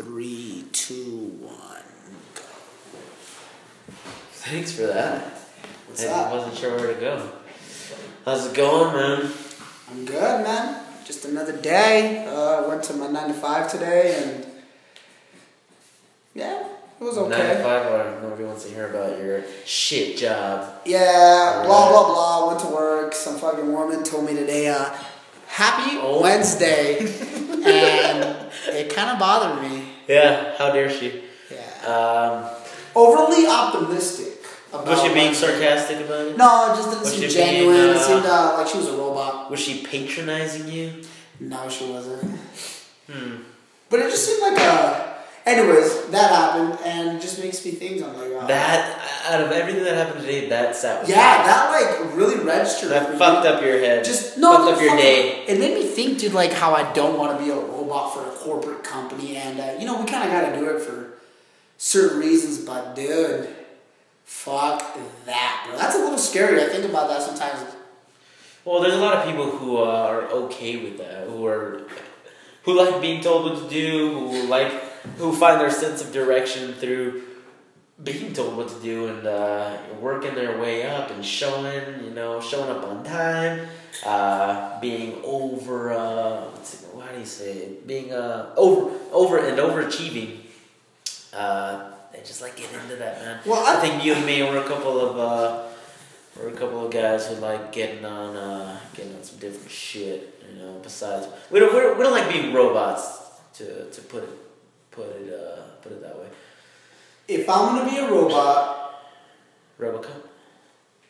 Three, two, one, go. Thanks for that. What's I up? wasn't sure where to go. How's it going, man? I'm good, man. Just another day. Uh, went to my nine to five today, and yeah, it was okay. Nine to five, or nobody wants to hear about your shit job. Yeah, blah blah blah. Went to work. Some fucking woman told me today, uh, "Happy Oh. Wednesday," and it kind of bothered me. Yeah, how dare she? Yeah, Um, overly optimistic. About was she being sarcastic about it? No, it just didn't Was seem genuine. being, it uh, seemed uh, like she was a robot. Was she patronizing you? No, she wasn't. Hmm. But it just seemed like a. Anyways, that happened, and it just makes me think. I'm like, uh, That, out of everything that happened today, that sat with Yeah, that like really registered. That for me. fucked up your head. Just no, fucked up your day. It made me think, dude, like how I don't want to be a robot for corporate company, and uh, you know we kind of got to do it for certain reasons. But dude, fuck that, bro. That's a little scary. I think about that sometimes. Well, there's a lot of people who are okay with that, who are, who like being told what to do, who like, who find their sense of direction through being told what to do and uh, working their way up and showing, you know, showing up on time, uh, being over, uh, what's do you say it? Being uh, over, over and overachieving. Uh, they just like get into that, man. Well, I I- think you and me were a couple of. Uh, we're a couple of guys who like getting on, uh, getting on some different shit. You know, besides we don't we don't, we don't like being robots to, to put it put it uh, put it that way. If I'm gonna be a robot, Robocop.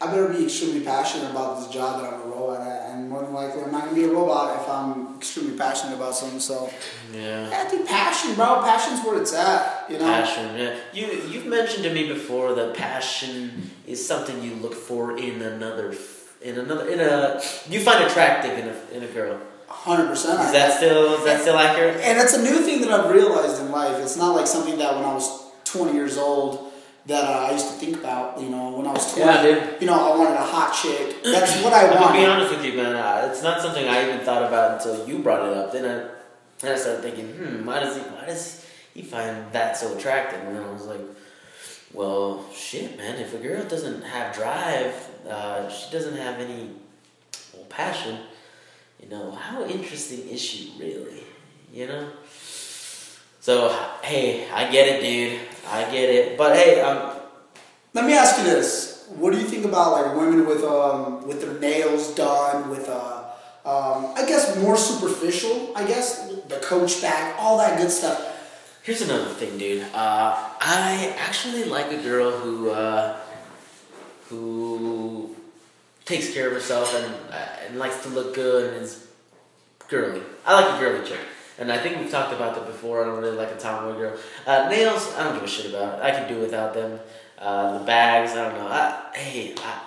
I better be extremely passionate about this job that I'm a robot at, and more than likely, I'm not gonna be a robot if I'm extremely passionate about something. So, Yeah. yeah, I think passion, bro. Passion's where it's at. You know. Passion. Yeah. You you've mentioned to me before that passion is something you look for in another in another in a you find attractive in a in a girl. Hundred percent. Is that still is that still accurate? And it's a new thing that I've realized in life. It's not like something that when I was 20 years old that uh, I used to think about. You know, when I was 20, Yeah, dude. you know, I wanted a hot chick. That's what I wanted. Gonna be honest with you, man. Uh, It's not something I even thought about until you brought it up. Then I, then I started thinking, hmm, why does he, why does he find that so attractive? And then I was like, well, shit, man. If a girl doesn't have drive, uh, she doesn't have any well, passion. You know, how interesting is she really? You know. So hey, I get it, dude. I get it. But hey, um, Let me ask you this: What do you think about like women with um with their nails done with uh um I guess more superficial? I guess the Coach bag, all that good stuff. Here's another thing, dude. Uh, I actually like a girl who uh, who takes care of herself and uh, and likes to look good and is girly. I like a girly chick, and I think we've talked about that before. I don't really like a tomboy girl. Uh, nails, I don't give a shit about. I can do without them. Uh, the bags, I don't know. I, hey, I,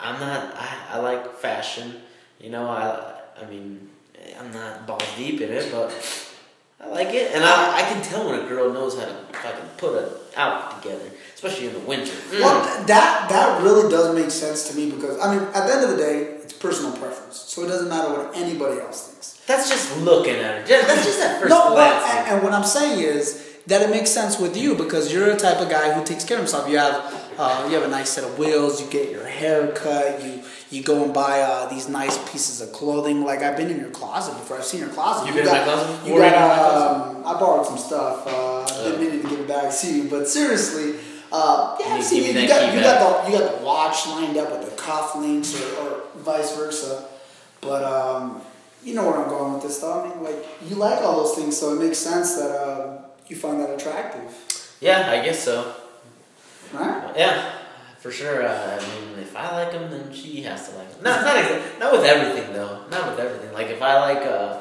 I'm not. I, I like fashion. You know, I I mean, I'm not balls deep in it, but I like it, and I, I can tell when a girl knows how to fucking put an outfit together, especially in the winter. Mm. Well, that that really does make sense to me because I mean, at the end of the day, personal preference, so it doesn't matter what anybody else thinks. That's just looking at it. Just- That's just at first no, but and, and what I'm saying is that it makes sense with you because you're a type of guy who takes care of himself. You have uh, you have a nice set of wheels. You get your hair cut. You you go and buy uh, these nice pieces of clothing. Like I've been in your closet before. I've seen your closet. You've You been in my closet? You got. are in my closet? Um, I borrowed some stuff. Uh, Oh. meaning to give it back to you, but seriously. Uh, yeah, You I've seen give it. me You got, you got the you got the watch lined up with the cuff links or, or vice versa. But um, you know where I'm going with this though. I mean, like you like all those things, so it makes sense that uh, you find that attractive, yeah, I guess so. right? Yeah, for sure. Uh, I mean, if I like them, then she has to like them. Not, not, not with everything though. Not with everything. Like if I like, uh,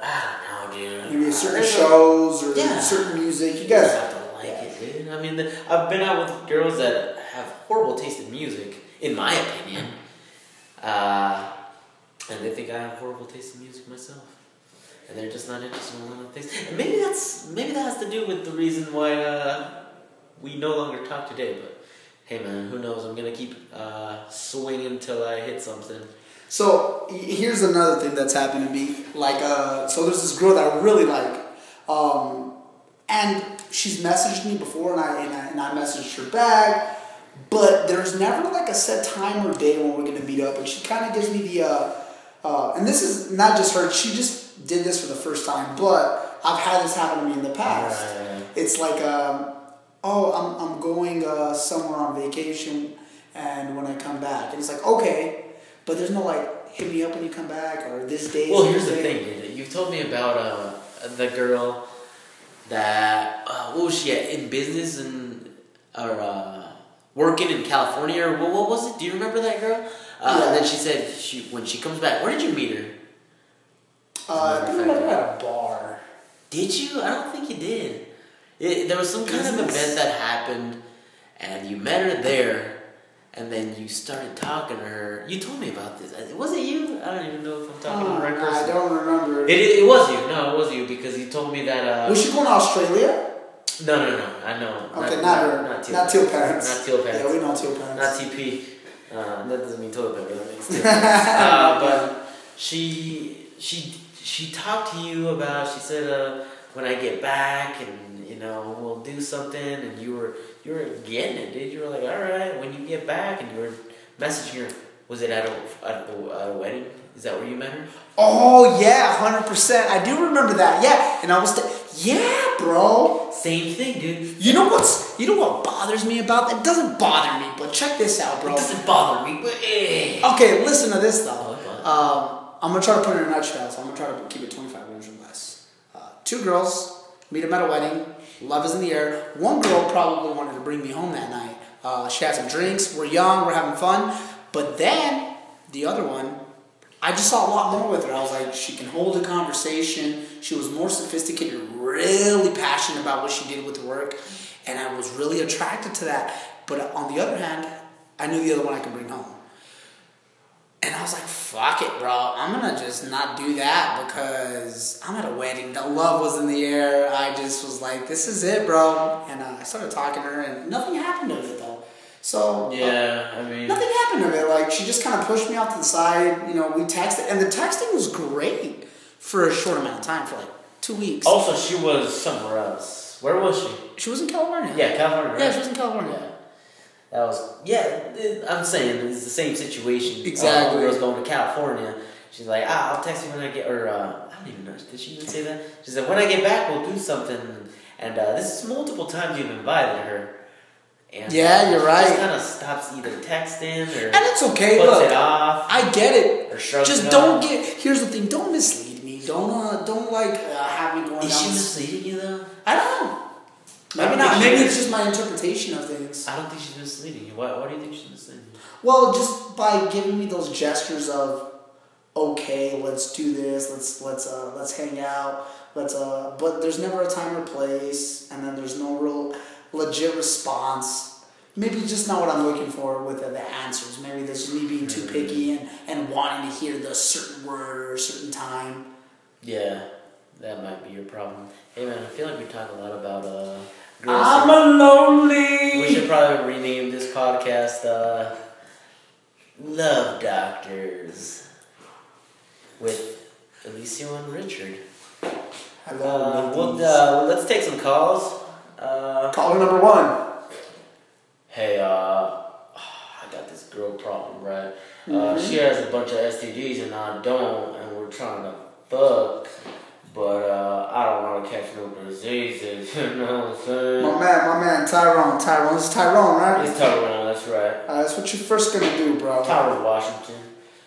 I don't know, dude. Maybe certain shows or Yeah. certain music. You You guys, guys have to like it, dude. I mean, the, I've been out with girls that have horrible taste in music, in my opinion. Uh, and they think I have horrible taste in music myself. And they're just not interested in a lot of things. And maybe that's maybe that has to do with the reason why uh, we no longer talk today. But hey, man, who knows? I'm gonna keep uh, swinging till I hit something. So here's another thing that's happened to me. Like, uh, so there's this girl that I really like. Um, and she's messaged me before, and I, and I and I messaged her back. But there's never like a set time or day when we're gonna meet up, and she kind of gives me the. Uh, uh, and this is not just her; she just did this for the first time. But I've had this happen to me in the past. Right. It's like, um, oh, I'm I'm going uh, somewhere on vacation, and when I come back, and it's like okay, but there's no like hit me up when you come back or this day. Well, here's the thing. You've told me about uh, the girl that uh, what was she at in business and or uh, working in California or what, what was it? Do you remember that girl? Uh, Yeah. And then she said she when she comes back. Where did you meet her? Uh, I think at a bar. Did you? I don't think you did. It, there was some kind of event that happened, and you met her there, and then you started talking to her. You told me about this. Uh, Was it you? I don't even know if I'm talking to the right Uh, I don't remember. It, it, it was you. No, it was you because you told me that. Uh, was she going to Australia? no, no, no. I know. Okay, not, her. Not teal, Not teal pants. Not teal parents. Yeah, we know teal pants. Not TP. Uh, that doesn't mean toilet paper. That means teal uh, but she she she talked to you about. She said, uh, "When I get back, and you know, we'll do something." And you were you were getting it, dude. You were like, "All right." When you get back, and you were messaging her. Was it at a at at a wedding? Is that where you met her? Oh yeah, hundred percent. I do remember that. Yeah, and I was, th- yeah, bro. Same thing, dude. You know what's, you know what bothers me about that? It doesn't bother me, but check this out, bro It doesn't bother me, but eh. Okay, listen to this though. Oh. Um, I'm gonna try to put it in a nutshell. So I'm gonna try to keep it 25 minutes or less. Uh, two girls meet them at a wedding. Love is in the air. One girl probably wanted to bring me home that night. Uh, she had some drinks. We're young. We're having fun. But then the other one, I just saw a lot more with her. I was like, she can hold a conversation. She was more sophisticated, really passionate about what she did with work, and I was really attracted to that. But on the other hand, I knew the other one I could bring home. And I was like, fuck it, bro. I'm gonna just not do that because I'm at a wedding. The love was in the air. I just was like, this is it, bro. And uh, I started talking to her, and nothing happened to it, though. So, uh, Yeah, I mean, nothing happened to it. Like, she just kind of pushed me off to the side. You know, we texted, and the texting was great for a short amount of time, for like two weeks. Also, she was somewhere else. Where was she? She was in California. Yeah, California. Right? Yeah, she was in California. Yeah. That was yeah. it- I'm saying it's the same situation. Exactly. Uh, girls going to California. She's like, ah, I'll text you when I get. Or uh, I don't even know. Did she even say that? She said, when I get back, we'll do something. And uh, this is multiple times you've invited her. And, Yeah, uh, you're she right. Just kind of stops either texting or And it's okay. puts Look, it off I get it. or shrugs Just it don't off. get. Here's the thing. Don't mislead me. Don't uh, don't like uh, have me going Is down. she misleading you though? I don't know. Maybe not. Maybe is. it's just my interpretation of things. I don't think she's misleading you. Why, why do you think she's misleading you? Well, just by giving me those gestures of, okay, let's do this. Let's let's uh, let's hang out. Let's uh. But there's never a time or place, and then there's no real legit response. Maybe just not what I'm looking for with the, the answers. Maybe there's just me being too picky and, and wanting to hear the certain word or a certain time. Yeah, that might be your problem. Hey man, I feel like we talk a lot about uh. Girls I'm a lonely. We should probably rename this podcast uh, Love Doctors with Eliceo and Richard. Hello. Uh, well, ladies. uh, let's take some calls. Uh, Caller number one. hey, uh, I got this girl problem, right? Uh, Mhm. she has a bunch of STDs and I don't, and we're trying to fuck, but uh, I don't want to catch no diseases, you know what I'm saying? My man, my man, Tyrone. Tyrone. This is Tyrone, right? It's Tyrone, that's right. Uh, that's what you're first gonna do, bro. Tyrone, Washington.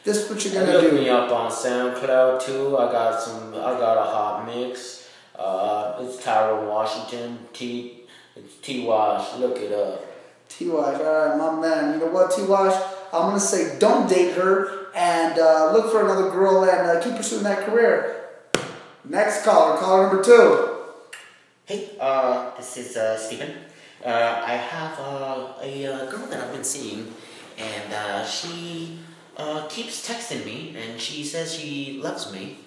This is what you're gonna do. look me up on SoundCloud too. I got some. I got a hot mix. Uh, it's Tyrone Washington. T. It's T. Wash. Look it up. T Wash, alright, my man. You know what, T Wash? I'm gonna say don't date her and uh, look for another girl and uh, keep pursuing that career. Next caller, caller number two. Hey, uh, this is uh, Stephen. Uh, I have uh, a uh, girl that I've been seeing, and uh, she uh, keeps texting me, and she says she loves me.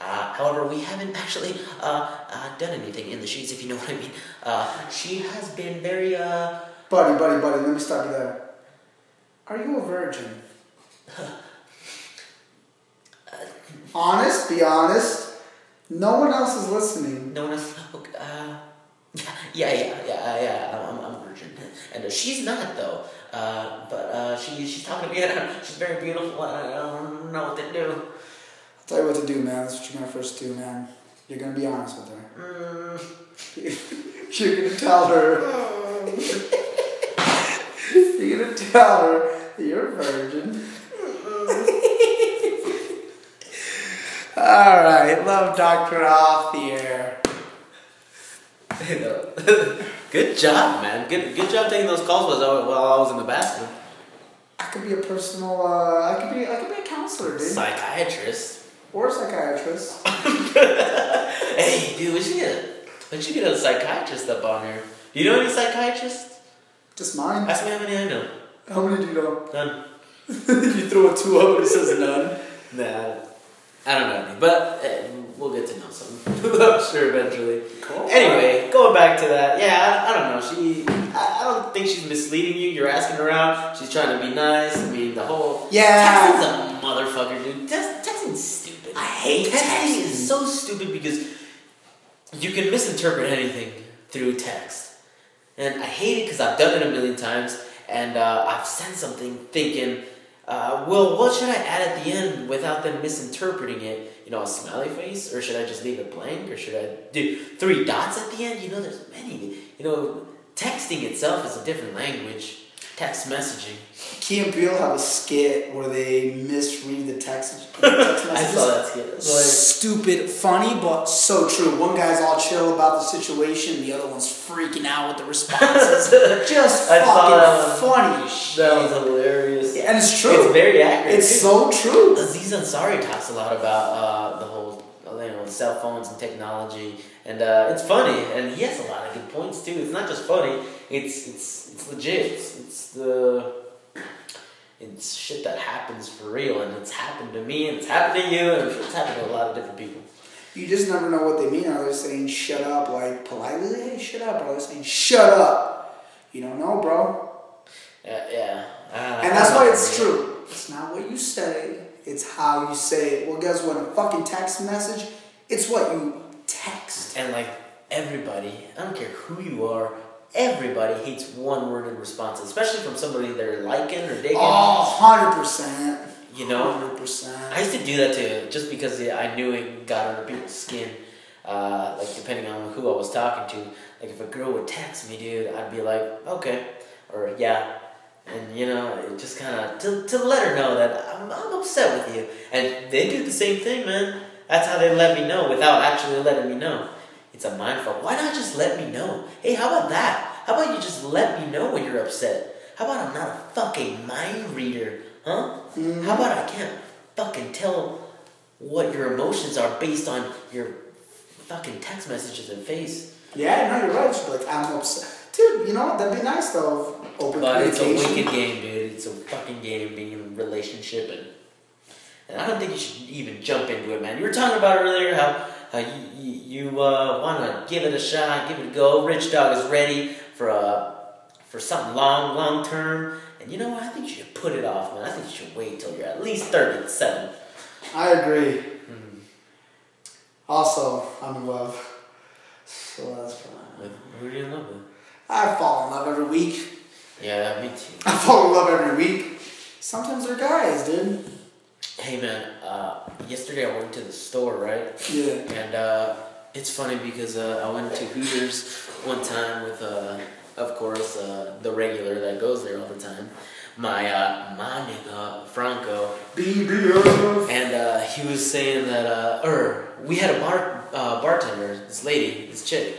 Uh, however, we haven't actually uh, uh, done anything in the sheets, if you know what I mean. Uh, she has been very, uh, Buddy, buddy, buddy, let me stop you there. Are you a virgin? honest, be honest. No one else is listening. No one else. Okay, uh, yeah, yeah, yeah, yeah. I'm, I'm a virgin, and uh, she's not though. Uh, but uh, she she's talking to me, and she's very beautiful. And I don't know what to do. I'll tell you what to do, man. That's what you're gonna first do, man. You're gonna be honest with her. Mm. You're gonna tell her. you're gonna tell her that you're a virgin. All right, love doctor off the air. good job, man. Good good job taking those calls while I was, while I was in the bathroom. I could be a personal. Uh, I could be. I could be a counselor, dude, Psychiatrist. or a psychiatrist. Hey, dude, we should get we should get a psychiatrist up on here. Do you know any psychiatrists? Just mine. Ask me how many I know. How many do you know? None. you throw a two up and it says none. Nah, I don't know but eh, we'll get to know some. I'm sure eventually. Cool. Anyway, going back to that, yeah, I, I don't know. She, I, I don't think she's misleading you. You're asking around. She's trying to be nice. I mean, the whole Yeah. Texting's a motherfucker, dude. Text, texting's stupid. I hate texting. texting. is so stupid because you can misinterpret anything through text, and I hate it because I've done it a million times, and uh, I've sent something thinking. Uh, well, what should I add at the end without them misinterpreting it? You know, a smiley face, or should I just leave it blank, or should I do three dots at the end? You know, there's many. You know, texting itself is a different language. Text messaging. Key and Peele have a skit where they misread the text. the text I messages. saw that skit. Like- Stupid, funny, but so true. One guy's all chill about the situation, the other one's freaking out with the responses. Just I fucking funny. That was hilarious. And it's true. It's very accurate. It's so true. Aziz Ansari talks a lot about uh, the whole, you know, cell phones and technology, and uh, it's funny, and he has a lot of good points too. It's not just funny; it's it's it's legit. It's, it's the it's shit that happens for real, and it's happened to me, and it's happened to you, and it's happened to a lot of different people. You just never know what they mean. Are they saying shut up, like politely, hey, shut up, bro? They're saying shut up. You don't know, bro. Yeah, yeah. Uh, And that's why it's true. It's not what you say, it's how you say it. Well, guess what? A fucking text message, it's what you text. And like everybody, I don't care who you are, everybody hates one worded responses, especially from somebody they're liking or digging. Oh, 100%. You know? 100%. I used to do that too, just because I knew it got under people's skin. Uh, like depending on who I was talking to. Like if a girl would text me, dude, I'd be like, okay, or yeah, and you know, it just kind of to, to let her know that I'm, I'm upset with you. And they do the same thing, man. That's how they let me know without actually letting me know. It's a mindfuck. Why not just let me know? Hey, how about that? How about you just let me know when you're upset? How about I'm not a fucking mind reader, huh? Mm-hmm. How about I can't fucking tell what your emotions are based on your fucking text messages and face? Yeah, no, you're right. Like, I'm upset. Dude, you know? That'd be nice though. Open But it's a wicked game, dude. It's a fucking game being in a relationship and and I don't think you should even jump into it, man. You were talking about earlier how, how you, you, you uh, want to give it a shot, give it a go. Rich Dog is ready for a, for something long, long term. And you know what? I think you should put it off, man. I think you should wait till you're at least 37. I agree. Mm. Also, I'm in love. So that's fine. With, who do you in love with? I fall in love every week. Yeah, me too. I fall in love every week. Sometimes they're guys, dude. Hey man, uh, yesterday I went to the store, right? Yeah. And uh, it's funny because uh, I went to Hooters one time with, uh, of course, uh, the regular that goes there all the time, my uh, my nigga Franco, BBF. and uh, he was saying that, uh, or we had a bar uh, bartender, this lady, this chick,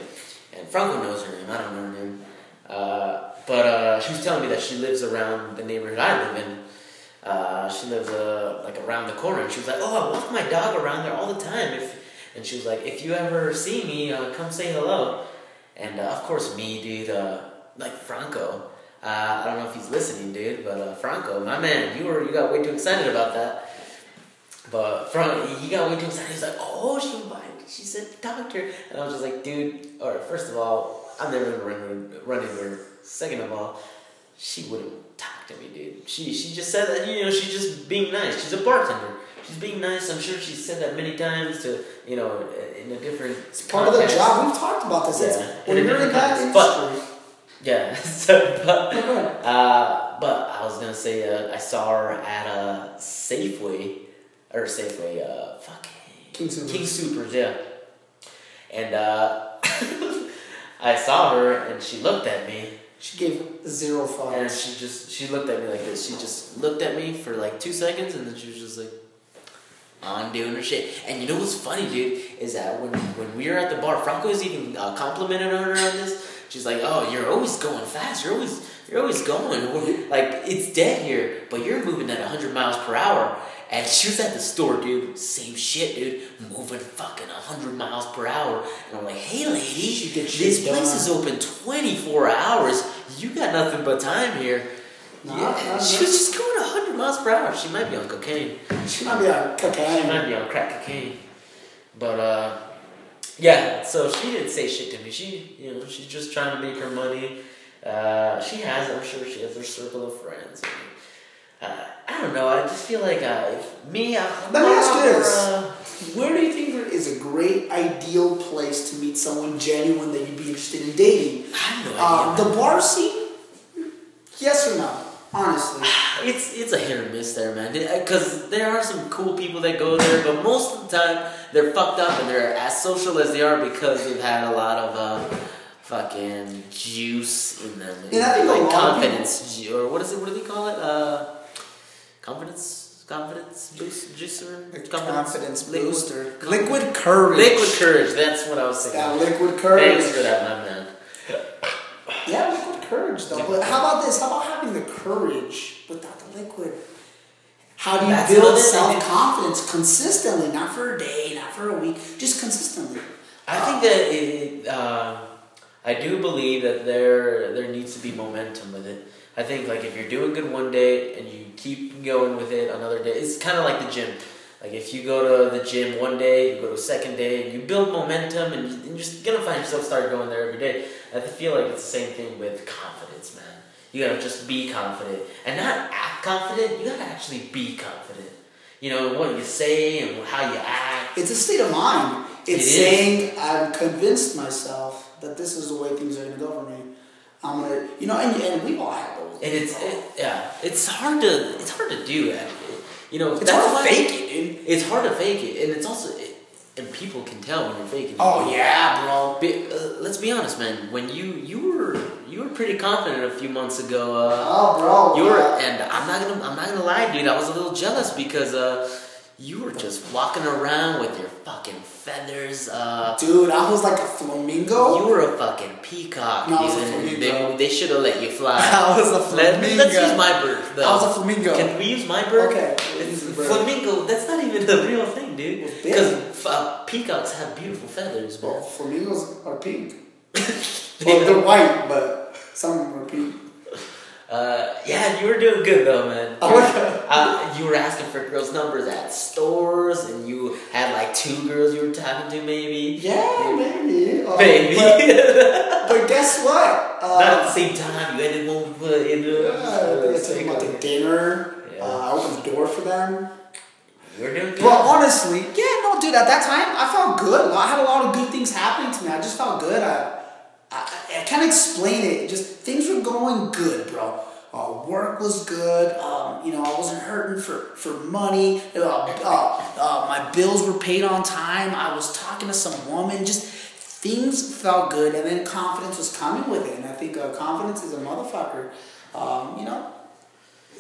and Franco knows her name. I don't know her name, uh, but uh, she was telling me that she lives around the neighborhood I live in. Uh, she lives uh, like around the corner, and she was like, "Oh, I walk my dog around there all the time." If and she was like, "If you ever see me, uh, come say hello." And uh, of course, me, dude, uh, like Franco. I don't know if he's listening, dude, but Franco, my man, you were you got way too excited about that. But Franco, he got way too excited. He's like, "Oh, she she said doctor," and I was just like, "Dude, or first of all, I'm never gonna run run into her. Second of all, she wouldn't talk to me, dude. She she just said that you know she's just being nice. She's a bartender. She's being nice. I'm sure she's said that many times to you know in a different. It's part of the job. We've talked about this. It's, Yeah, when you're in that context. industry. Yeah. So, but uh, but I was gonna say uh, I saw her at a Safeway or Safeway. Uh, fuck. King Soopers. King Soopers, yeah. And uh, I saw her and she looked at me She gave zero and fucks. she just she looked at me like this. She just looked at me for like two seconds and then she was just like on doing her shit. And you know what's funny, dude, is that when when we were at the bar, Franco's even uh, complimented her on this. She's like, "Oh, you're always going fast. You're always you're always going. Like it's dead here, but you're moving at 100 miles per hour." And she was at the store, dude. Same shit, dude. Moving fucking 100 miles per hour. And I'm like, hey, lady, this place is open 24 hours. You got nothing but time here. Yeah, she was just going 100 miles per hour. She might be on cocaine. She might be on cocaine. She might be on crack cocaine. But, uh, yeah, so she didn't say shit to me. She, you know, she's just trying to make her money. Uh, she has, I'm sure she has her circle of friends. Uh, I don't know. I just feel like uh, if me, I'm Let me ask you this. uh, Where do you think there is a great ideal place to meet someone genuine that you'd be interested in dating? I have no Um, idea. the bar scene? Yes or no? Honestly. It's it's a hit or miss there, man. Because there are some cool people that go there, but most of the time they're fucked up and they're as social as they are because they've had a lot of uh, fucking juice in them, And I think like confidence, ju- or what is it? What do they call it? Uh, confidence, confidence boost, juicer, Confidence liquid- booster. confidence- Liquid courage. liquid courage. That's what I was saying That liquid courage. Thanks for that, my man. Yeah, liquid courage though. But how about this? How about having the courage without the liquid? How do you That's build self confidence consistently? Not for a day, not for a week, just consistently. I think that it. Uh, I do believe that there there needs to be momentum with it. I think like if you're doing good one day and you keep going with it another day, it's kind of like the gym. Like if you go to the gym one day, you go to a second day, and you build momentum, and you- you're just gonna find yourself start going there every day. I feel like it's the same thing with confidence, man. You gotta just be confident and not act confident. You gotta actually be confident. You know what you say and how you act. It's a state of mind. It's It saying I've convinced myself that this is the way things are gonna go for me. I'm gonna, you know, and, and we've all had. And it's it, yeah, it's hard to it's hard to do that. You know, It's hard to fake it, dude. It's hard to fake it, and it's also it, and people can tell when you're faking. Oh yeah, bro. Be, uh, let's be honest, man. When you you were you were pretty confident a few months ago. Uh, Oh, bro. you were, and I'm not gonna I'm not gonna lie, dude. I was a little jealous because uh, you were just walking around with your fucking feathers. Uh, dude, I was like a flamingo. you were a fucking peacock. No, I was dude, a flamingo. They, they should have let you fly. I was a Let, flamingo. let's use my bird. Though. I was a flamingo. Can we use my bird? Okay, bird. flamingo. That's not even the real thing, dude. Because uh, peacocks have beautiful feathers, Well, flamingos are pink. Well, they're white, but some of them are pink. Uh, yeah, you were doing good though, man. Oh, okay. Uh, you were asking for girls' numbers at stores, and you had like two girls you were talking to, maybe. Yeah, maybe. Uh, Maybe. But, but guess what? Uh, Not at the same time. You ended one with in yeah, uh, I took them out to dinner. Yeah. Uh, I opened the door for them. You were doing good. But honestly, yeah, no, dude. At that time, I felt good. I had a lot of good things happening to me. I just felt good. I, I, I can't explain it. Just things were going good, bro. Uh, work was good. Um, you know, I wasn't hurting for for money. Uh, uh, uh, my bills were paid on time. I was talking to some woman. Just things felt good, and then confidence was coming with it. And I think uh, confidence is a motherfucker. Um, you know.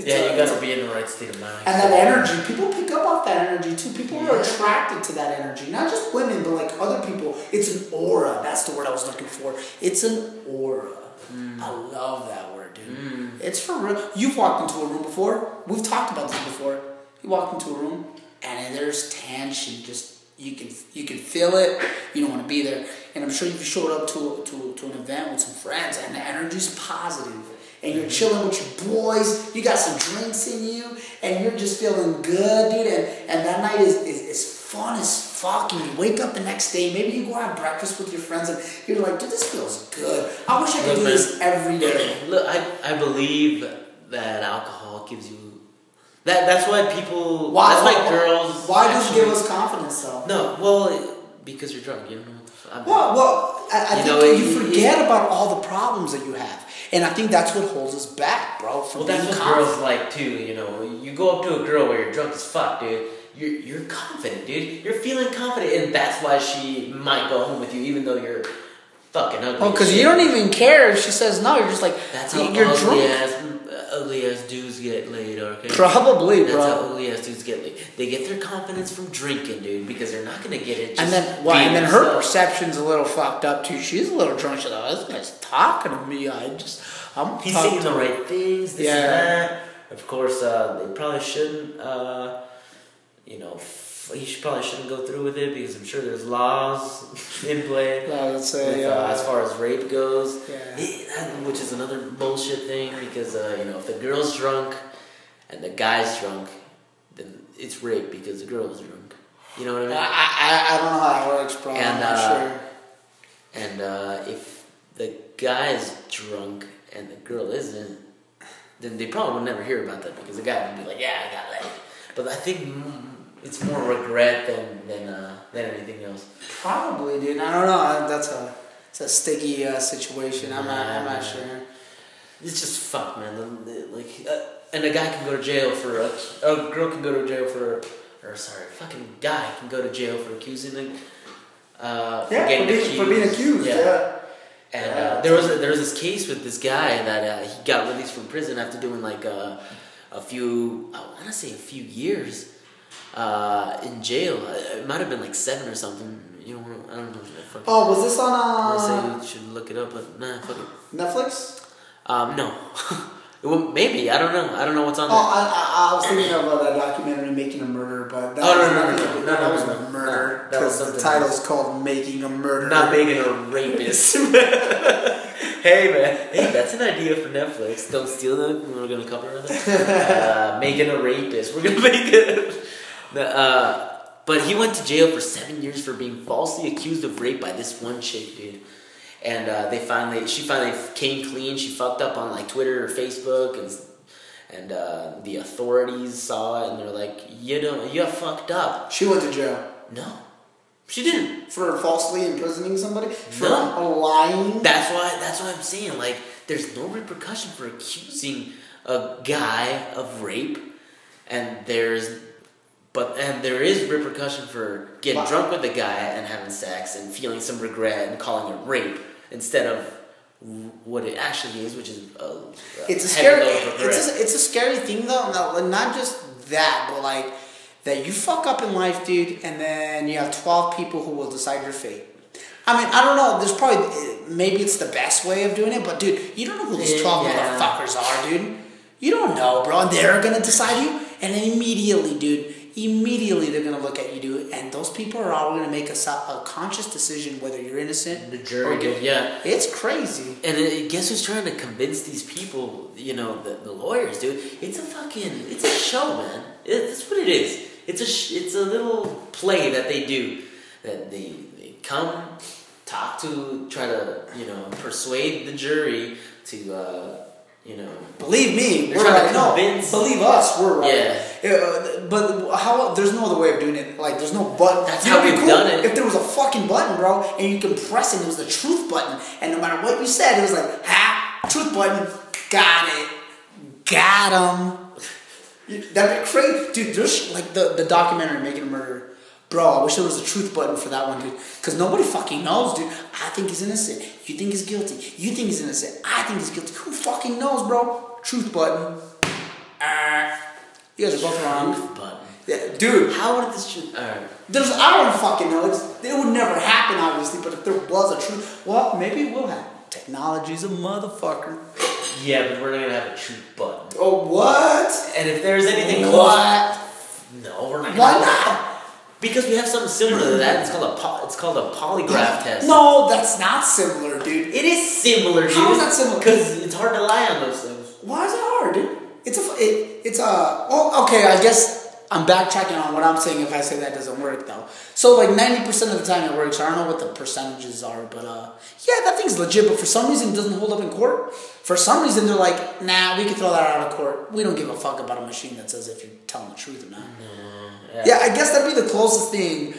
Yeah, you it's gotta be in the right state of mind. and that energy, people pick up off that energy too. People are attracted to that energy. Not just women, but like other people. It's an aura. That's the word I was looking for. It's an aura. Hmm. I love that word, dude. Hmm. It's for real. You've walked into a room before. We've talked about this before. You walk into a room and there's tension. Just you can you can feel it. You don't want to be there. And I'm sure you've showed up to to, to an event with some friends and the energy's positive. And you're chilling with your boys. You got some drinks in you, and you're just feeling good, dude. And, and that night is, is, is fun as fuck. And you wake up the next day. Maybe you go have breakfast with your friends, and you're like, dude, this feels good. I wish I could do this every day. Look, I, I believe that alcohol gives you. That that's why people. Why? That's why why- girls. Why does it give us confidence though? No, well, because you're drunk. You don't know what the. F- I'm- Well, well, I, I You think know, that it- you forget about all the problems that you have, and I think that's what holds us back, bro. From Well, that's what confident. girls like too. You know, you go up to a girl where you're drunk as fuck, dude. You're you're confident, dude. You're feeling confident, and that's why she might go home with you, even though you're fucking ugly. Oh, because you don't even care if she says no. You're just like, That's how you're ugly drunk. ass, ugly ass dudes get laid. Okay. Probably, That's how bro. ugly ass dudes get laid. They get their confidence from drinking, dude, because they're not gonna get it. Just And then, well, and then her perception's a little fucked up too. She's a little drunk. She's like, oh, this guy's talking to me. I just, I'm He's saying the right things. This Yeah. and that. Of course, uh, they probably shouldn't. Uh, you know, he should, probably shouldn't go through with it because I'm sure there's laws in play. Uh, let's say, with, uh, uh, as far as rape goes, Yeah. It- which is another bullshit thing because uh, you know if the girl's drunk and the guy's drunk, then it's rape because the girl's drunk. You know what I mean? I, I, I don't know how that works, bro. And, I'm not uh, sure. And uh, if the guy's drunk and the girl isn't, then they probably would never hear about that because the guy would be like, "Yeah, I got laid." But I think it's more regret than than uh, than anything else. Probably, dude. I don't know. That's a, it's a sticky uh, situation. I'm not, I'm not sure. It's just fuck, man. Like, uh, and a guy can go to jail for a, a girl can go to jail for, or sorry, a fucking guy can go to jail for accusing the, uh, for getting accused. And Yeah. uh, there was a, there was this case with this guy that uh, he got released from prison after doing like uh, a few I want to say a few years uh, in jail. It might have been like seven or something. You know, I don't know. Oh, was this on I uh, say you should look it up, but nah, fuck it. Netflix? Um, no. well, maybe I don't know. I don't know what's on Oh, there. I, I, I was thinking of uh, that documentary, Making a Murder, but that Oh, no, was no, no, nothing- no, no, that was no, a no. murder. No, that was Because the something title's else. called Making a Murder. Not making a rapist. hey man, hey, that's an idea for Netflix. Don't steal them. We're gonna cover it. Uh, making a rapist. We're gonna make it. Uh, but he went to jail for seven years for being falsely accused of rape by this one chick, dude. And uh, they finally, she finally came clean. She fucked up on like Twitter or Facebook, and and uh, the authorities saw it, and they're like, "You don't, you fucked up." She went to jail No, she didn't. for falsely imprisoning somebody for No. lying. That's why. That's what I'm saying. Like, there's no repercussion for accusing a guy of rape, and there's, but and there is repercussion for getting Wow. drunk with a guy and having sex and feeling some regret and calling it rape instead of what it actually is, which is a, it's a scary. It's a, it's a scary thing though. Not, not just that, but like that you fuck up in life, dude, and then you have twelve people who will decide your fate. I mean, I don't know. There's probably maybe it's the best way of doing it, but dude, you don't know who these twelve Yeah. motherfuckers are, dude. You don't know, bro. And they're gonna decide you, and then immediately, dude, immediately they're gonna look at you, dude, and those people are all gonna make a, a conscious decision whether you're innocent the or jury, guilty. dude, yeah. It's crazy. And it, guess who's trying to convince these people? You know, the, the lawyers, dude. It's a fucking, it's a show, man. It, that's what it is. It's a, sh- it's a little play that they do. That they, they come, talk to, try to, you know, persuade the jury to, uh, you know, Believe me, we're right. No, believe us, we're right. Yeah. Uh, but how? There's no other way of doing it. Like, there's no button. That's You how we've done it. If there was a fucking button, bro, and you can press it, and it was the truth button, and no matter what you said, it was like, ha, truth button, got it, got him. That'd be crazy, dude. There's like the the documentary Making a Murder. Bro, I wish there was a truth button for that one, dude. Because nobody fucking knows, dude. I think he's innocent. You think he's guilty. You think he's innocent. I think he's guilty. Who fucking knows, bro? Truth button. Ah. you guys are both wrong. proof button. Yeah, dude, How would this? Alright. there's I don't fucking know. It's, it would never happen, obviously. But if there was a truth, well, maybe it will happen. Technology's a motherfucker. Yeah, but we're not gonna have a truth button. Oh, what? And if there's anything close, What? no, we're not. Why not? Because we have something similar to that. It's called a po- it's called a polygraph test. No, that's not similar, dude. It is similar, dude. How is that similar? Because it's hard to lie on those things. Why is it hard, dude? It's a, it, it's a, well, okay, I guess I'm backtracking on what I'm saying if I say that doesn't work though. So like 90% of the time it works. I don't know what the percentages are, but uh, yeah, that thing's legit. But for some reason, it doesn't hold up in court. For some reason, they're like, nah, we can throw that out of court. We don't give a fuck about a machine that says if you're telling the truth or not. Yeah. Yeah, I guess that'd be the closest thing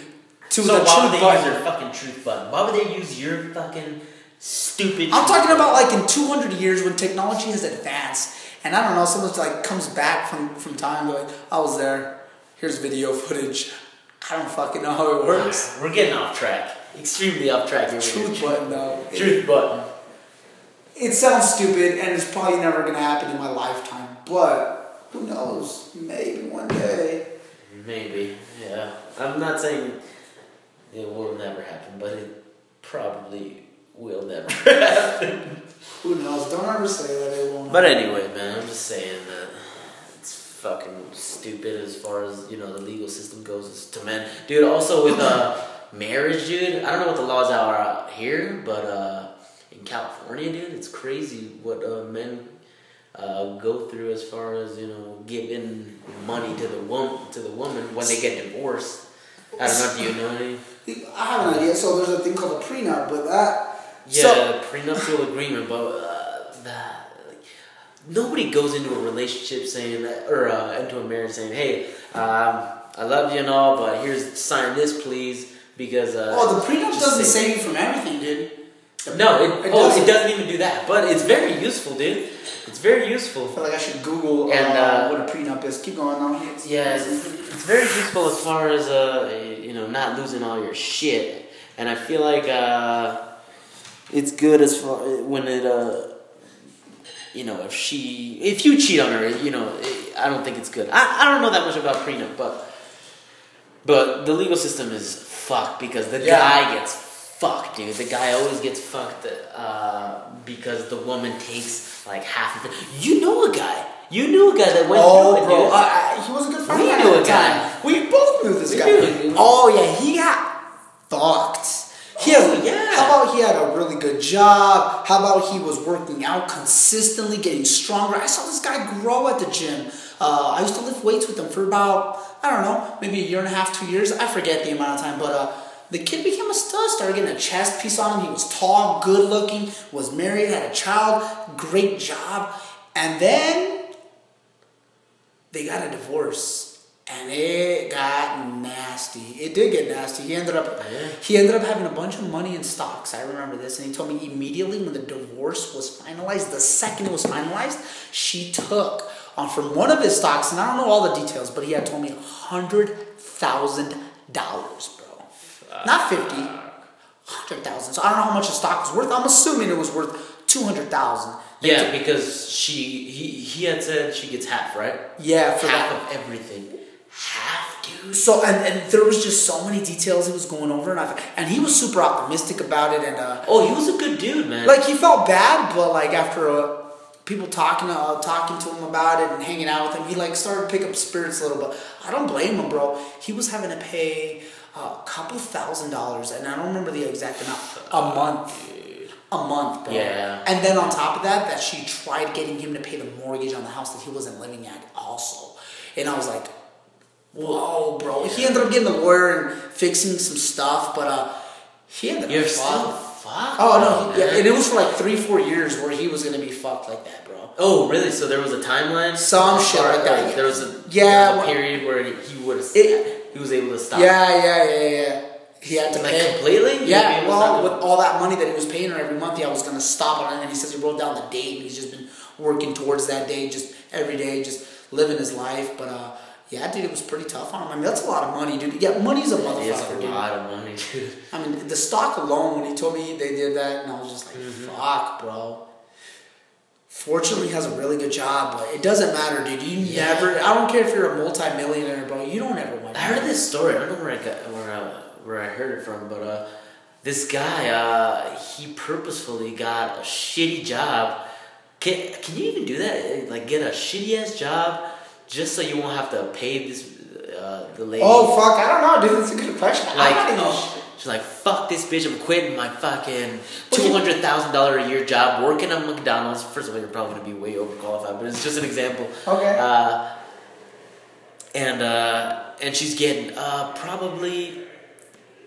to So the why would truth they use button. their fucking truth button? Why would they use your fucking stupid? I'm talking about like in 200 years when technology has advanced, and I don't know, someone like comes back from from time like I was there. Here's video footage. I don't fucking know how it works. We're getting off track. Extremely off track here. Truth button though. It, Truth button. it sounds stupid, and it's probably never gonna happen in my lifetime. But who knows? Maybe one day. Maybe. Yeah. I'm not saying it will never happen, but it probably will never happen. Who knows? Don't ever say that it won't. But happen. anyway, man, I'm just saying that fucking stupid as far as you know the legal system goes to men, dude. Also with uh marriage, dude. I don't know what the laws are out here, but uh in California, dude, it's crazy what uh, men uh, go through as far as you know giving money to the woman to the woman when they get divorced. I don't know. Do you know any? I have an idea. So there's a thing called a prenup, but that. Yeah, So, prenuptial agreement, but uh, that nobody goes into a relationship saying that, or uh, into a marriage saying, "Hey, um, I love you and all, but here's sign this, please," because uh, oh, the prenup doesn't save you from everything, dude. No, it, It oh, doesn't. it doesn't even do that, but it's very useful, dude. It's very useful. I feel like I should Google And, uh, uh, what a prenup is. Keep going on. It's- Yeah, it's, it's very useful as far as uh, you know, not losing all your shit. And I feel like uh, it's good as far when it uh, you know, if she if you cheat on her, you know, I don't think it's good. I, I don't know that much about prenup, but but the legal system is fucked because the Yeah. guy gets fucked, dude. The guy always gets fucked uh, because the woman takes like half of it. You know a guy. You knew a guy that went Oh, through it, bro, I, he was a good friend We knew a guy. We both knew this We guy. knew. Oh yeah, he got fucked. He Oh, yeah. How about he had a really good job? How about he was working out consistently, getting stronger? I saw this guy grow at the gym. Uh, I used to lift weights with him for about I don't know, maybe a year and a half, two years. I forget the amount of time, but uh, the kid became a stud. Started getting a chest piece on him. He was tall, good looking, was married, had a child, great job, and then they got a divorce and it got nasty. It did get nasty. He ended up oh, Yeah. he ended up having a bunch of money in stocks. I remember this, and he told me immediately when the divorce was finalized, the second it was finalized, she took on from one of his stocks, and I don't know all the details, but he had told me a hundred thousand dollars, bro. Not fifty. Hundred thousand. So I don't know how much the stock was worth. I'm assuming it was worth two hundred thousand. Yeah, because she he he had said she gets half, right? Yeah, for half that. of everything. Half, dude. So and, and there was just so many details he was going over, and I and he was super optimistic about it, and uh, Oh, he was a good dude, man. like he felt bad, but like after uh, people talking uh, talking to him about it and hanging out with him, he like started to pick up spirits a little bit. I don't blame him, bro. He was having to pay a couple thousand dollars, and I don't remember the exact amount, a month. A month, bro. Yeah. And then on top of that, that she tried getting him to pay the mortgage on the house that he wasn't living at, also. And I was like, whoa, bro. He ended up getting a lawyer and fixing some stuff, but uh, he ended You're up still fucked. Oh no, he, yeah, and it was for like three, four years where he was gonna be fucked like that, bro. Oh, really? So there was a timeline? Some shit like that, There was a Yeah, was a period where he would have he was able to stop. Yeah, yeah, yeah, yeah. He had to Like pay. completely? Yeah, well, with all that money that he was paying her every month, yeah, I was gonna stop on it. And he says he wrote down the date, and he's just been working towards that day, just every day, just living his life. But uh, yeah, dude, it was pretty tough on him. I mean, that's a lot of money, dude. Yeah, money's a motherfucker. It is motherfucker, a dude. lot of money, dude. I mean, the stock alone, when he told me they did that, and I was just like, Mm-hmm. fuck, bro. Fortunately, he has a really good job, but it doesn't matter, dude. You Yeah. never, I don't care if you're a multimillionaire, bro. You don't ever want I heard this story. I don't know where I got where I, where I heard it from, but uh, this guy uh, he purposefully got a shitty job. Can can you even do that? Like get a shitty ass job just so you won't have to pay this uh, the lady. Oh, fuck. I don't know, dude. That's a good question. Like, I'm not even oh, she's like, fuck this bitch, I'm quitting my fucking $200,000 a year job working at McDonald's. First of all, you're probably gonna be way overqualified, but it's just an example. Okay. Uh, and uh, and she's getting uh, probably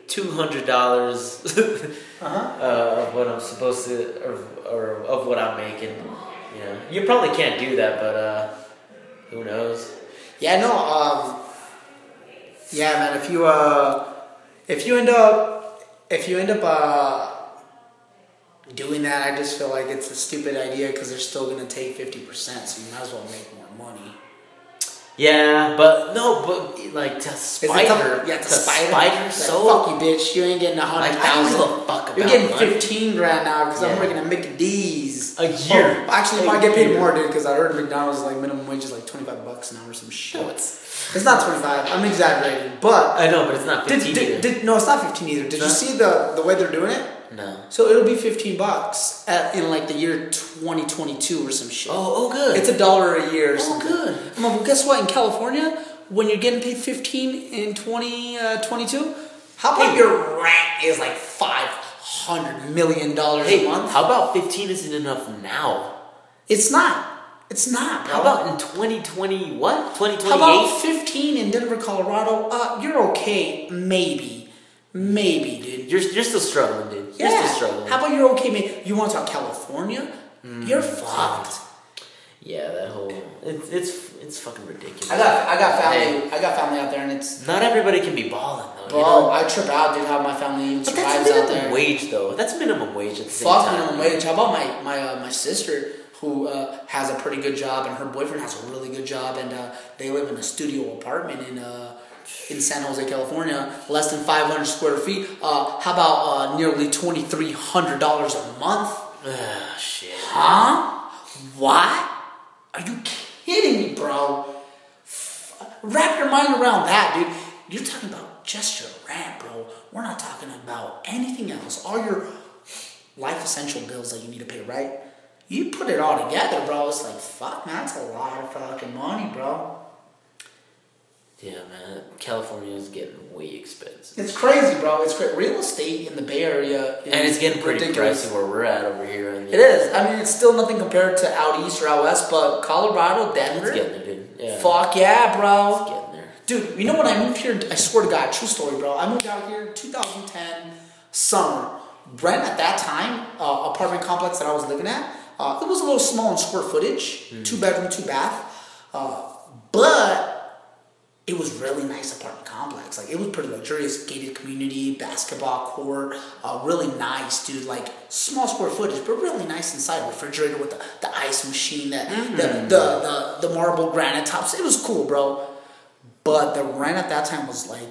two hundred dollars Uh-huh. uh, of what I'm supposed to, or, or of what I'm making. You know, you probably can't do that, but uh, who knows? Yeah, no, um, yeah, man. If you uh, if you end up if you end up uh, doing that, I just feel like it's a stupid idea because they're still gonna take fifty percent, so you might as well make more money. Yeah, but no, but like to spider, yeah, to, to spider. spider, Like, so fuck you, bitch. You ain't getting a hundred Like, I don't give thousand. fuck about You're getting money. fifteen grand now because I'm Yeah. working at Mickey D's. A oh, year. Oh, actually, A might get paid year. more, dude, because I heard McDonald's like minimum wage is like twenty five bucks an hour or some shit. No, it's. It's not twenty five. I'm exaggerating, but I know, but it's not fifteen did, either. did no, it's not fifteen either. Did you see the the way they're doing it? no. So it'll be fifteen bucks at, in like the year twenty twenty two or some shit. Oh, oh, good. It's a dollar a year or Oh, something. good. I'm like, well, guess what? In California, when you're getting paid 15 in 2022, uh, how about Hey. your rent is like $500 million a month? how about fifteen isn't enough now? It's not. It's not, bro. How about in twenty twenty what? Twenty How about eight? 15 in Denver, Colorado? Uh, you're okay. Maybe. Maybe, dude. You're you're still struggling, dude. You're Yeah. still struggling. How about you're okay? man? You want to talk California? Mm. You're fucked. yeah, that whole it's it's it's fucking ridiculous. I got I got family I got family out there and it's not everybody can be balling though. bro you know? I trip out dude how my family even But survives that's out minimum there. wage though. That's minimum wage at the same Fuck time. minimum wage. How about my my uh, my sister who uh, has a pretty good job and her boyfriend has a really good job and uh, they live in a studio apartment in uh, in San Jose, California, less than 500 square feet. Uh, how about uh, nearly twenty three hundred dollars a month? Ah, shit. Huh? What? Are you kidding me, bro? Wrap your mind around that, dude. You're talking about just your rent, bro. We're not talking about anything else. All your life essential bills that you need to pay, right? You put it all together, bro. It's like, fuck, man, that's a lot of fucking money, bro. Yeah, man. California is getting way expensive. It's crazy, bro. It's crazy. Real estate in the Bay Area, is And it's getting pretty ridiculous. pricey where we're at over here. In the It is. I mean, it's still nothing compared to out east or out west, but Colorado, Denver, It's getting there, dude. Yeah. fuck yeah, bro. It's getting there. Dude, you know when I moved here? I swear to God, true story, bro. I moved out here 2010 summer. Rent at that time, uh, apartment complex that I was living at, uh, it was a little small in square footage, two bedroom, two bath, uh, but it was really nice apartment complex. Like it was pretty luxurious, gated community, basketball court, uh, really nice, dude. Like small square footage, but really nice inside. Refrigerator with the, the ice machine, the, the, the the the marble granite tops. It was cool, bro. But the rent at that time was like,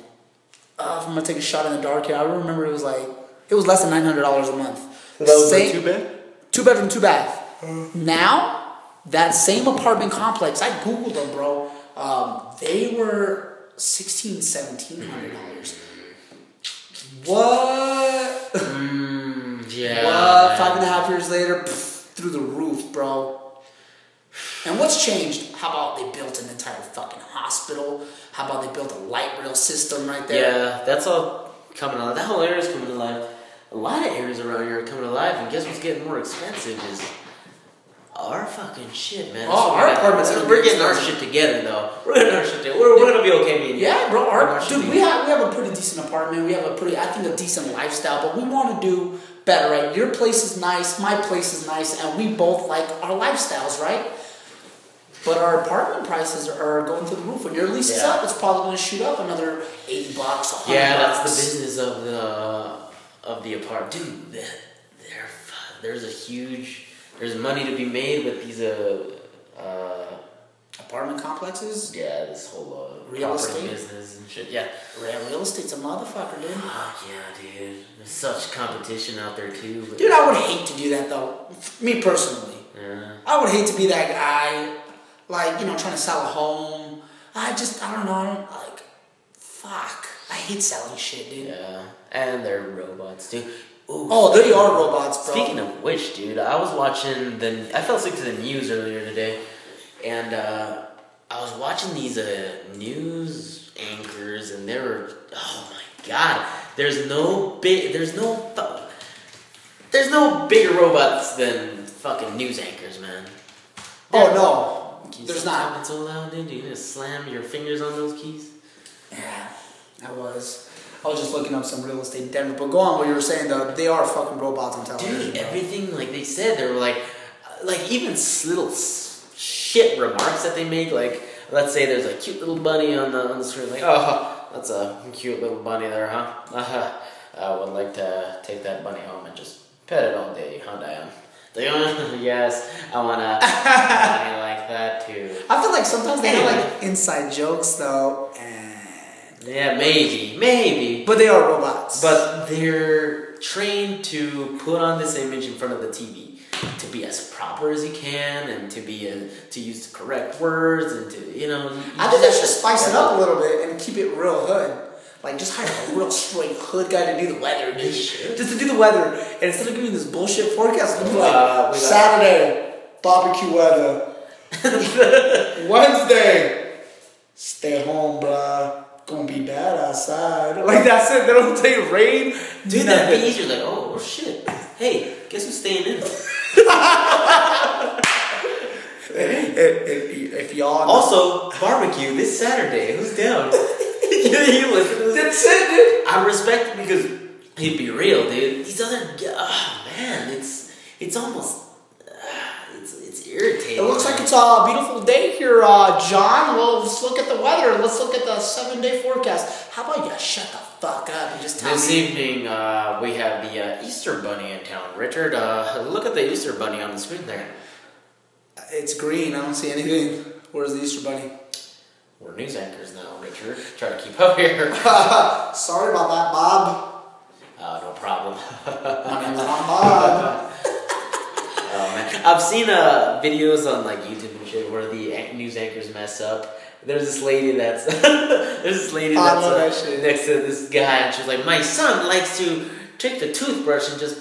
uh, if I'm gonna take a shot in the dark here, I remember it was like it was less than nine hundred dollars a month. That was Same- bad? Two bedroom, two bath. Now, that same apartment complex, I googled them, bro. Um, they were sixteen, seventeen hundred dollars. What? Mm, yeah. what? Five and a half years later, pff, through the roof, bro. And what's changed? How about they built an entire fucking hospital? How about they built a light rail system right there? Yeah, that's all coming alive. That whole area's coming alive. A lot of areas around here are coming alive, and guess what's getting more expensive is our fucking shit, man. Oh, our apartments We're, getting our shit together, though. We're getting our shit together. We're, we're gonna be okay, me and you. Yeah, bro. We're Our, dude, we have we have a pretty decent apartment. We have a pretty, I think, a decent lifestyle. But we want to do better, right? Your place is nice. My place is nice, and we both like our lifestyles, right? But our apartment prices are going through the roof. When your lease is up, it's probably going to shoot up another eighty bucks, hundred Yeah, bucks. that's the business of the of the apartment, dude. There, there, there's a huge, there's money to be made with these uh, uh, Apartment complexes, yeah, this whole uh, Real estate? business and shit. Yeah. real real estate's a motherfucker, dude. Fuck yeah, dude. There's such competition out there too. But, Dude, I would hate to do that though. Me personally. Yeah. I would hate to be that guy, like, you know, trying to sell a home. I just, I don't know, I don't, like, fuck. I hate selling shit, dude. Yeah, and they're robots too. Ooh, Oh, they are robots, bro. Speaking of which, dude, I was watching the. I fell asleep to the news earlier today, and uh, I was watching these uh, news anchors, and they were. Oh my god! There's no big. There's no. There's no bigger robots than fucking news anchors, man. oh, no. keys. There's sometimes not. It's so loud, dude. You to slam your fingers on those keys. Yeah, I was. I was just looking up some real estate in Denver. But go on, what you were saying though, they are fucking robots on television. Dude, bro. everything like they said, they were like, uh, like even little shit remarks that they make. Like, let's say there's a cute little bunny on the on the screen. Like, oh, that's a cute little bunny there, huh? Uh-huh. I would like to take that bunny home and just pet it all day, huh, Diane? Like, "Oh, yes, I wanna bunny like that too. I feel like sometimes they have like inside jokes though, Yeah, maybe, maybe. but they are robots. But they're trained to put on this image in front of the TV to be as proper as you can and to be a, to use the correct words and to you know. you I think they should spice it up a little bit and keep it real hood. Like just hire a real straight hood guy to do the weather, dude. Just to do the weather, and instead of giving this bullshit forecast, like Uh, Saturday barbecue weather, Wednesday stay home, bruh. Gonna be bad outside. Like that's it. They don't say rain. Dude, that'd be nothing. easier. Like, oh, shit. Hey, guess who's staying in? If, if, if y'all Also, barbecue this Saturday. Who's down? yeah, you listen to this. that's it, dude. I respect it because he'd be real, dude. These other, oh man, it's it's almost, irritating. It looks like it's a beautiful day here, uh, John. Well, let's look at the weather. Let's look at the seven day forecast. How about you shut the fuck up and just tell This me? This evening, uh, we have the uh, Easter Bunny in town. Richard, uh, look at the Easter Bunny on the screen there. It's green. I don't see anything. Where's the Easter Bunny? We're news anchors now, Richard. Try to keep up here. Sorry about that, Bob. Uh, no problem. My name's not Bob. Oh man, I've seen uh, videos on like YouTube and shit where the news anchors mess up. There's this lady that's there's this lady I that's uh, that next to this guy, and she's like, "My son likes to take the toothbrush and just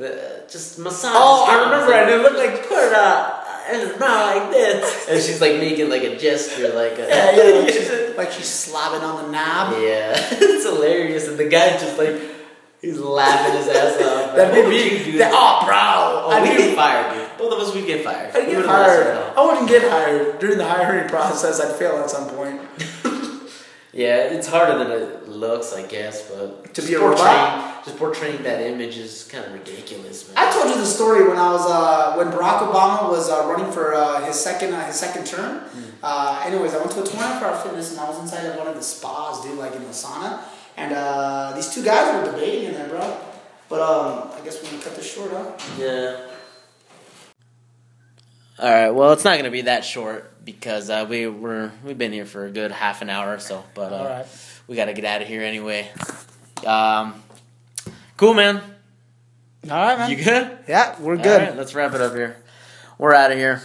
uh, just massage." Oh, I remember and it. Looked like- put it in his mouth like this, and she's like making like a gesture, like a, Yeah, yeah, like she's, like she's slobbing on the knob. Yeah, it's hilarious, and the guy just like he's laughing his ass off. That What made would me. That, oh, bro. Oh, I we didn't get fired, dude. Both of us, we'd get fired. I didn't We get hired. I wouldn't get hired during the hiring process. I'd fail at some point. Yeah, it's harder than it looks, I guess, but To be a robot? just portraying that image is kind of ridiculous, man. I told you the story when I was uh, when Barack Obama was uh, running for uh, his second uh, his second term. Uh, anyways, I went to a 24 hour fitness and I was inside of one of the spas, dude, like in the sauna, and uh, these two guys were debating in there, bro. But um, I guess we're gonna cut this short, huh? Yeah. All right. Well, it's not gonna be that short because uh, we were we've been here for a good half an hour or so, but uh, All right. we got to get out of here anyway. Um, cool, man. All right, man. You good? yeah, we're good. right, let's wrap it up here. We're out of here.